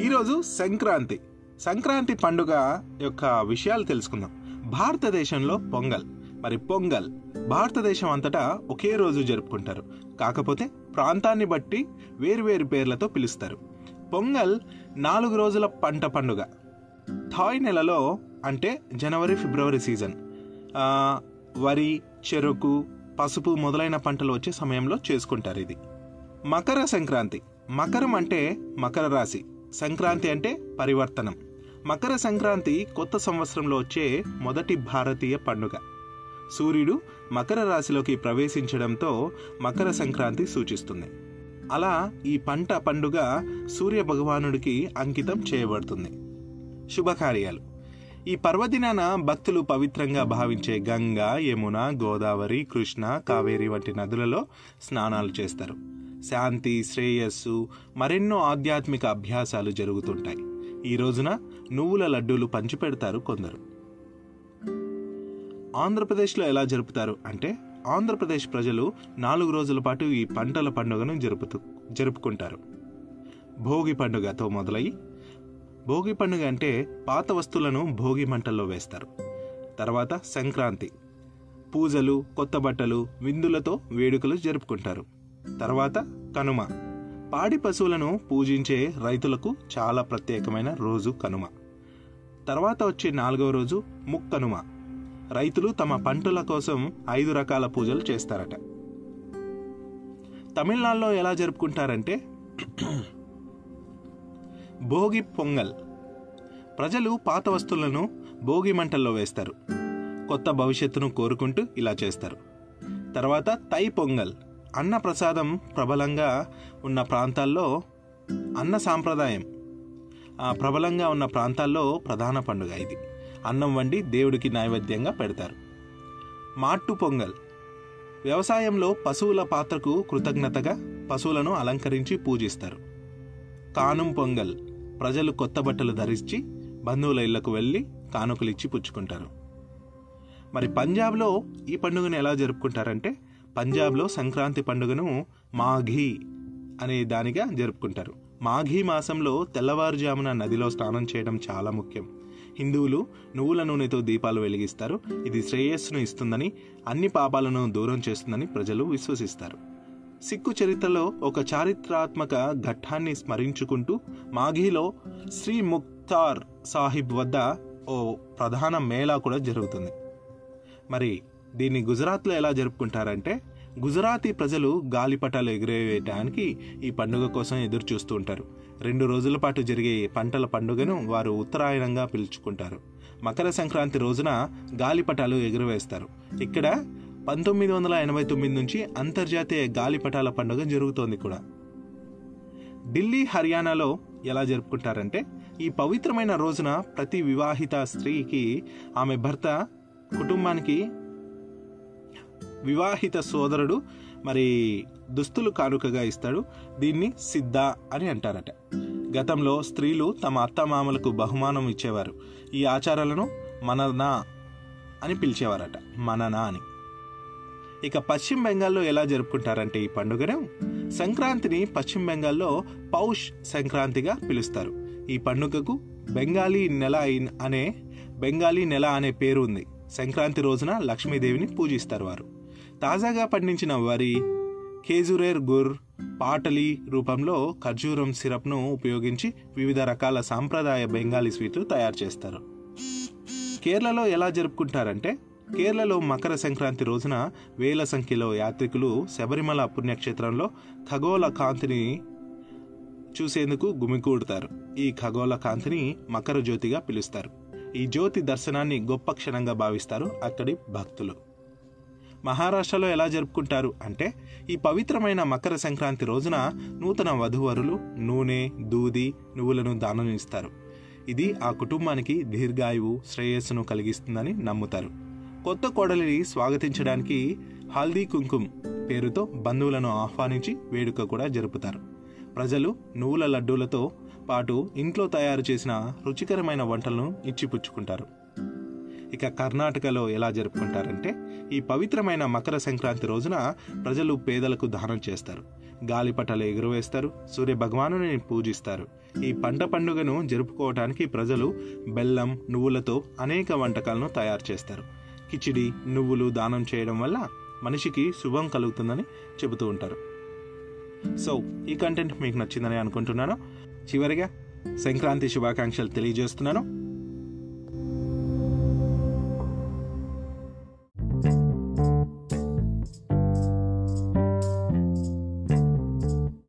ఈరోజు సంక్రాంతి. సంక్రాంతి పండుగ యొక్క విషయాలు తెలుసుకుందాం. భారతదేశంలో పొంగల్. మరి పొంగల్ భారతదేశం అంతటా ఒకే రోజు జరుపుకుంటారు. కాకపోతే ప్రాంతాన్ని బట్టి వేరువేరు పేర్లతో పిలుస్తారు. పొంగల్ నాలుగు రోజుల పంట పండుగ. థాయ్ నెలలో అంటే జనవరి ఫిబ్రవరి సీజన్. వరి చెరుకు పసుపు మొదలైన పంటలు వచ్చే సమయంలో చేసుకుంటారు ఇది. మకర సంక్రాంతి. మకరం అంటే మకర రాశి. సంక్రాంతి అంటే పరివర్తనం. మకర సంక్రాంతి కొత్త సంవత్సరంలో వచ్చే మొదటి భారతీయ పండుగ. సూర్యుడు మకర రాశిలోకి ప్రవేశించడంతో మకర సంక్రాంతి సూచిస్తుంది. అలా ఈ పంట పండుగ సూర్య భగవానుడికి అంకితం చేయబడుతుంది. శుభకార్యాలు. ఈ పర్వదినాన భక్తులు పవిత్రంగా భావించే గంగా యమున గోదావరి కృష్ణ కావేరి వంటి నదులలో స్నానాలు చేస్తారు. శాంతి శ్రేయస్సు మరెన్నో ఆధ్యాత్మిక అభ్యాసాలు జరుగుతుంటాయి. ఈ రోజున నువ్వుల లడ్డూలు పంచిపెడతారు కొందరు. ఆంధ్రప్రదేశ్లో ఎలా జరుపుతారు అంటే ఆంధ్రప్రదేశ్ ప్రజలు నాలుగు రోజుల పాటు ఈ పంటల పండుగను జరుపుతూ జరుపుకుంటారు. భోగి పండుగతో మొదలై భోగి పండుగ అంటే పాత వస్తువులను భోగి మంటల్లో వేస్తారు. తర్వాత సంక్రాంతి. పూజలు కొత్త బట్టలు విందులతో వేడుకలు జరుపుకుంటారు. తర్వాత కనుమ. పాడి పశువులను పూజించే రైతులకు చాలా ప్రత్యేకమైన రోజు కనుమ. తర్వాత వచ్చే నాలుగవ రోజు ముక్కనుమ. రైతులు తమ పంటల కోసం ఐదు రకాల పూజలు చేస్తారట. తమిళనాడులో ఎలా జరుపుకుంటారంటే భోగి పొంగల్. ప్రజలు పాత వస్తువులను భోగి మంటల్లో వేస్తారు. కొత్త భవిష్యత్తును కోరుకుంటూ ఇలా చేస్తారు. తర్వాత తై పొంగల్. అన్న ప్రసాదం ప్రబలంగా ఉన్న ప్రాంతాల్లో అన్న సాంప్రదాయం. ప్రబలంగా ఉన్న ప్రాంతాల్లో ప్రధాన పండుగ ఇది. అన్నం వండి దేవుడికి నైవేద్యంగా పెడతారు. మాట్టు పొంగల్. వ్యవసాయంలో పశువుల పాత్రకు కృతజ్ఞతగా పశువులను అలంకరించి పూజిస్తారు. కానుం పొంగల్. ప్రజలు కొత్త బట్టలు ధరించి బంధువుల ఇళ్ళకు వెళ్ళి కానుకలిచ్చి పుచ్చుకుంటారు. మరి పంజాబ్లో ఈ పండుగను ఎలా జరుపుకుంటారంటే పంజాబ్లో సంక్రాంతి పండుగను మాఘీ అనే దానిగా జరుపుకుంటారు. మాఘీ మాసంలో తెల్లవారుజామున నదిలో స్నానం చేయడం చాలా ముఖ్యం. హిందువులు నువ్వుల నూనెతో దీపాలు వెలిగిస్తారు. ఇది శ్రేయస్సును ఇస్తుందని అన్ని పాపాలను దూరం చేస్తుందని ప్రజలు విశ్వసిస్తారు. సిక్కు చరిత్రలో ఒక చారిత్రాత్మక ఘట్టాన్ని స్మరించుకుంటూ మాఘీలో శ్రీ ముక్తార్ సాహిబ్ వద్ద ఓ ప్రధాన మేళా కూడా జరుగుతుంది. మరి దీన్ని గుజరాత్లో ఎలా జరుపుకుంటారంటే గుజరాతీ ప్రజలు గాలిపటాలు ఎగురవేయడానికి ఈ పండుగ కోసం ఎదురు చూస్తూ ఉంటారు. రెండు రోజుల పాటు జరిగే పంటల పండుగను వారు ఉత్తరాయణంగా పిలుచుకుంటారు. మకర సంక్రాంతి రోజున గాలిపటాలు ఎగురవేస్తారు. ఇక్కడ పంతొమ్మిది వందల ఎనభై తొమ్మిది నుంచి అంతర్జాతీయ గాలిపటాల పండుగ జరుగుతోంది కూడా. ఢిల్లీ హర్యానాలో ఎలా జరుపుకుంటారంటే ఈ పవిత్రమైన రోజున ప్రతి వివాహిత స్త్రీకి ఆమె భర్త కుటుంబానికి వివాహిత సోదరుడు మరి దుస్తులు కానుకగా ఇస్తాడు. దీన్ని సిద్ధ అని అంటారట. గతంలో స్త్రీలు తమ అత్తమామలకు బహుమానం ఇచ్చేవారు. ఈ ఆచారాలను మననా అని పిలిచేవారట. మననా అని. ఇక పశ్చిమ బెంగాల్లో ఎలా జరుపుకుంటారంటే ఈ పండుగను? సంక్రాంతిని పశ్చిమ బెంగాల్లో పౌష్ సంక్రాంతిగా పిలుస్తారు. ఈ పండుగకు బెంగాలీ నెల అనే బెంగాలీ నెల అనే పేరు ఉంది. సంక్రాంతి రోజున లక్ష్మీదేవిని పూజిస్తారు వారు. తాజాగా పండించిన వరి కేజురేర్ గుర్ పాటలి రూపంలో ఖర్జూరం సిరప్ను ఉపయోగించి వివిధ రకాల సాంప్రదాయ బెంగాలీ స్వీట్లు తయారు చేస్తారు. కేరళలో ఎలా జరుపుకుంటారంటే కేరళలో మకర సంక్రాంతి రోజున వేల సంఖ్యలో యాత్రికులు శబరిమల పుణ్యక్షేత్రంలో ఖగోళ కాంతిని చూసేందుకు గుమికూడతారు. ఈ ఖగోళ కాంతిని మకర జ్యోతిగా పిలుస్తారు. ఈ జ్యోతి దర్శనాన్ని గొప్ప క్షణంగా భావిస్తారు అక్కడి భక్తులు. మహారాష్ట్రలో ఎలా జరుపుకుంటారు అంటే ఈ పవిత్రమైన మకర సంక్రాంతి రోజున నూతన వధూవరులు నూనె దూది నువ్వులను దానం ఇస్తారు ఇది ఆ కుటుంబానికి దీర్ఘాయువు శ్రేయస్సును కలిగిస్తుందని నమ్ముతారు. కొత్త కోడలిని స్వాగతించడానికి హల్దీ కుంకుమ్ పేరుతో బంధువులను ఆహ్వానించి వేడుక కూడా జరుపుతారు. ప్రజలు నువ్వుల లడ్డూలతో పాటు ఇంట్లో తయారు చేసిన రుచికరమైన వంటలను ఇచ్చిపుచ్చుకుంటారు. ఇక కర్ణాటకలో ఎలా జరుపుకుంటారంటే ఈ పవిత్రమైన మకర సంక్రాంతి రోజున ప్రజలు పేదలకు దానం చేస్తారు. గాలిపటాలు ఎగురవేస్తారు సూర్య భగవానుని పూజిస్తారు. ఈ పంట పండుగను జరుపుకోవడానికి ప్రజలు బెల్లం నువ్వులతో అనేక వంటకాలను తయారు చేస్తారు. కిచిడి నువ్వులు దానం చేయడం వల్ల మనిషికి శుభం కలుగుతుందని చెబుతూ ఉంటారు. సో ఈ కంటెంట్ మీకు నచ్చిందని అనుకుంటున్నాను. చివరిగా సంక్రాంతి శుభాకాంక్షలు తెలియజేస్తున్నాను.